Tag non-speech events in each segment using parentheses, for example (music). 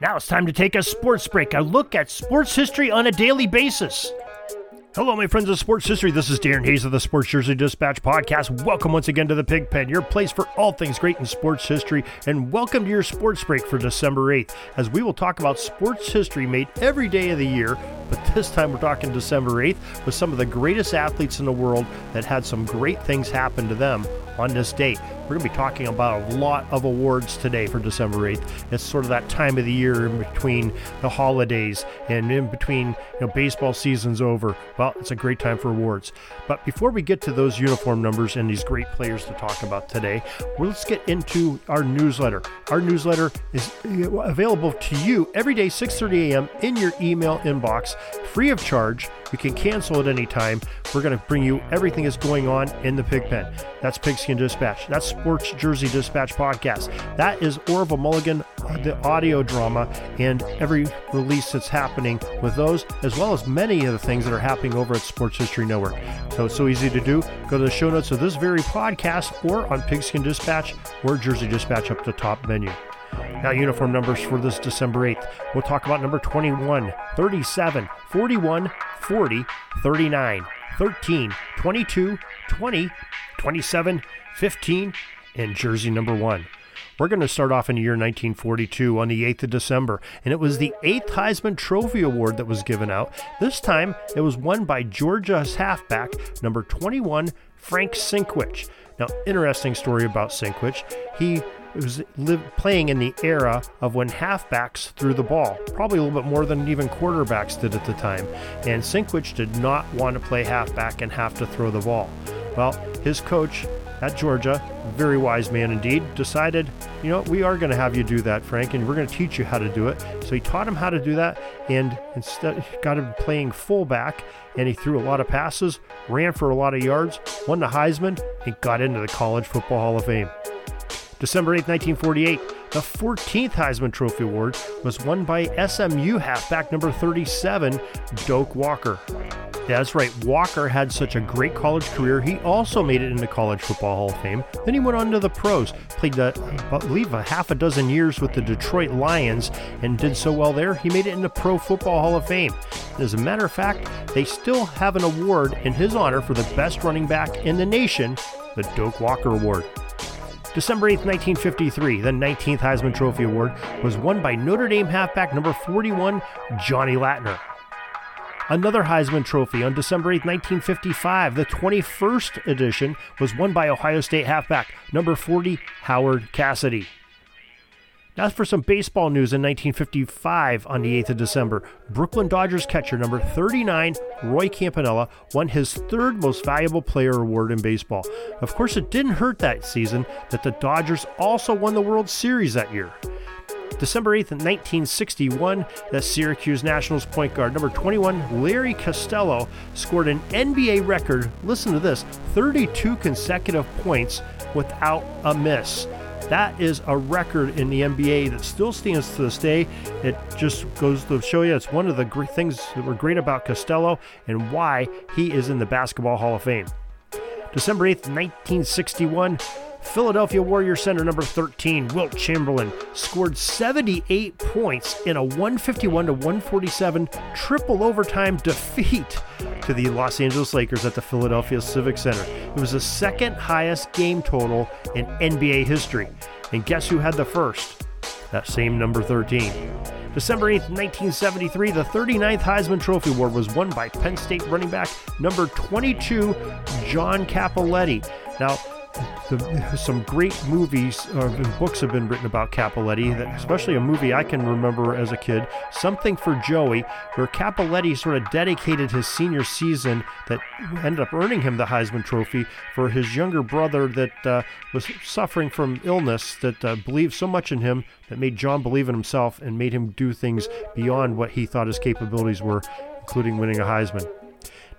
Now it's time to take a sports break, a look at sports history on a daily basis. Hello, my friends of sports history. This is Darren Hayes of the Sports Jersey Dispatch podcast. Welcome once again to the Pigpen, your place for all things great in sports history, and welcome to your sports break for December 8th, as we will talk about sports history made every day of the year. But this time we're talking December 8th with some of the greatest athletes in the world that had some great things happen to them on this date. We're going to be talking about a lot of awards today for December 8th. It's sort of that time of the year in between the holidays and in between you know, baseball season's over. Well, it's a great time for awards. But before we get to those uniform numbers and these great players to talk about today, well, let's get into our newsletter. Our newsletter is uh, available to you every day, 6:30 a.m. in your email inbox, free of charge. You can cancel at any time. We're going to bring you everything that's going on in the pig pen. That's Pigskin Dispatch. That's Sports Jersey Dispatch podcast. That is Orville Mulligan, the audio drama, and every release that's happening with those, as well as many of the things that are happening over at Sports History Network. So it's so easy to do. Go to the show notes of this very podcast or on Pigskin Dispatch or Jersey Dispatch up the top menu. Now, uniform numbers for this December 8th. We'll talk about number 21, 37, 41, 40, 39, 13, 22, 20, 27, 15, and jersey number 1. We're going to start off in the year 1942 on the 8th of December, and it was the 8th Heisman Trophy Award that was given out. This time, it was won by Georgia's halfback, number 21, Frank Sinkwich. Now, interesting story about Sinkwich. He was live, playing in the era of when halfbacks threw the ball, probably a little bit more than even quarterbacks did at the time. And Sinkwich did not want to play halfback and have to throw the ball. Well, his coach at Georgia, very wise man indeed, decided, you know, we are going to have you do that, Frank, and we're going to teach you how to do it. So he taught him how to do that, and instead (laughs) got him playing fullback, and he threw a lot of passes, ran for a lot of yards, won the Heisman, and got into the College Football Hall of Fame. December 8, 1948, the 14th Heisman Trophy Award was won by SMU halfback number 37, Doak Walker. That's right, Walker had such a great college career, he also made it into College Football Hall of Fame. Then he went on to the pros, played, the, I believe, a half a dozen years with the Detroit Lions, and did so well there, he made it into Pro Football Hall of Fame. As a matter of fact, they still have an award in his honor for the best running back in the nation, the Doak Walker Award. December 8, 1953, the 19th Heisman Trophy Award was won by Notre Dame halfback number 41, Johnny Lattner. Another Heisman Trophy on December 8, 1955, the 21st edition, was won by Ohio State halfback number 40, Howard Cassady. Now for some baseball news in 1955 on the 8th of December. Brooklyn Dodgers catcher number 39, Roy Campanella, won his third most valuable player award in baseball. Of course, it didn't hurt that season that the Dodgers also won the World Series that year. December 8th, 1961, the Syracuse Nationals point guard number 21, Larry Costello, scored an NBA record, listen to this, 32 consecutive points without a miss. That is a record in the NBA that still stands to this day. It just goes to show you it's one of the great things that were great about Costello and why he is in the Basketball Hall of Fame. December 8th, 1961, Philadelphia Warrior center number 13, Wilt Chamberlain, scored 78 points in a 151 to 147 triple overtime defeat to the Los Angeles Lakers at the Philadelphia Civic Center. It was the second highest game total in NBA history. And guess who had the first? That same number 13. December 8th, 1973, the 39th Heisman Trophy Award was won by Penn State running back number 22, John Cappelletti. Now, the, some great movies uh, and books have been written about Cappelletti, that, especially a movie I can remember as a kid, Something for Joey, where Cappelletti sort of dedicated his senior season that ended up earning him the Heisman Trophy for his younger brother that uh, was suffering from illness that uh, believed so much in him that made John believe in himself and made him do things beyond what he thought his capabilities were, including winning a Heisman.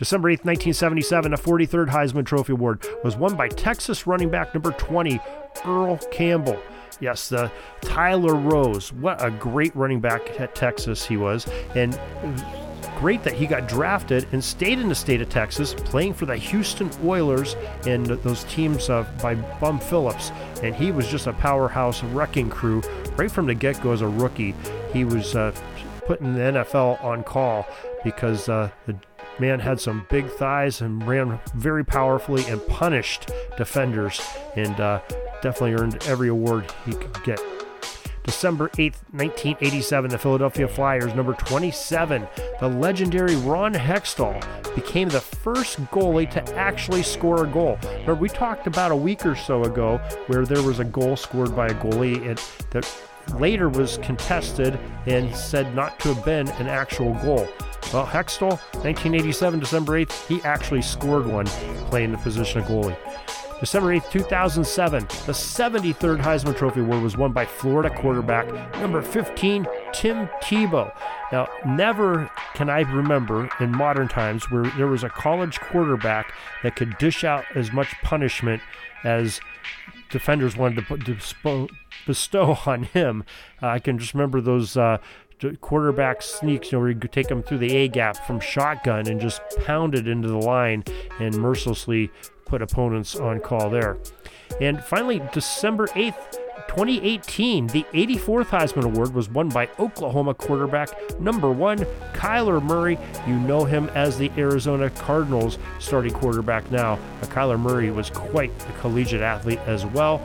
December 8, 1977, the 43rd Heisman Trophy Award was won by Texas running back number 20, Earl Campbell. Yes, the Tyler Rose. What a great running back at Texas he was. And great that he got drafted and stayed in the state of Texas, playing for the Houston Oilers and those teams uh, by Bum Phillips. And he was just a powerhouse wrecking crew right from the get go as a rookie. He was uh, the NFL on call because uh, the Man had some big thighs and ran very powerfully and punished defenders and uh, definitely earned every award he could get. December 8th, 1987, the Philadelphia Flyers, number 27, the legendary Ron Hextall, became the first goalie to actually score a goal. Remember, we talked about a week or so ago where there was a goal scored by a goalie that later was contested and said not to have been an actual goal. Well, Hextall, 1987, December 8th, he actually scored one playing the position of goalie. December 8th, 2007, the 73rd Heisman Trophy Award was won by Florida quarterback number 15, Tim Tebow. Now, never can I remember in modern times where there was a college quarterback that could dish out as much punishment as defenders wanted to, bestow (laughs) on him. Uh, I can just remember those uh, quarterback sneaks, you know, where you take them through the A gap from shotgun and just pound it into the line and mercilessly put opponents on call there. And finally, December 8th, 2018, the 84th Heisman Award was won by Oklahoma quarterback number one, Kyler Murray. You know him as the Arizona Cardinals starting quarterback now. Kyler Murray was quite a collegiate athlete as well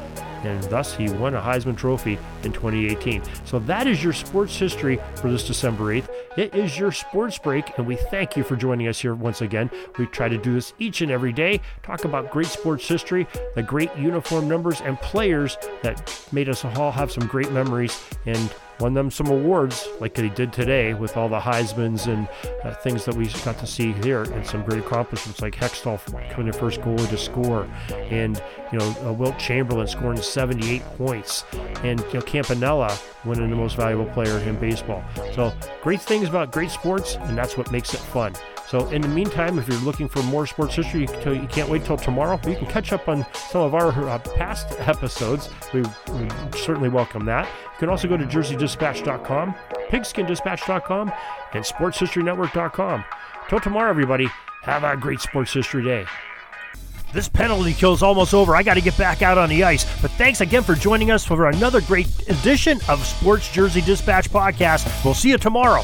and thus he won a Heisman Trophy in 2018. So that is your sports history for this December 8th. It is your sports break, and we thank you for joining us here once again. We try to do this each and every day, talk about great sports history, the great uniform numbers, and players that made us all have some great memories and won them some awards like he did today with all the Heisman's and uh, things that we got to see here and some great accomplishments like Hextall coming the first goalie to score and you know uh, Wilt Chamberlain scoring 78 points and you know Campanella winning the most valuable player in baseball. So great things about great sports and that's what makes it fun. So, in the meantime, if you're looking for more sports history, you can't wait till tomorrow. You can catch up on some of our uh, past episodes. We, we certainly welcome that. You can also go to jerseydispatch.com, pigskindispatch.com, and sportshistorynetwork.com. Till tomorrow, everybody, have a great sports history day. This penalty kill is almost over. I got to get back out on the ice. But thanks again for joining us for another great edition of Sports Jersey Dispatch Podcast. We'll see you tomorrow.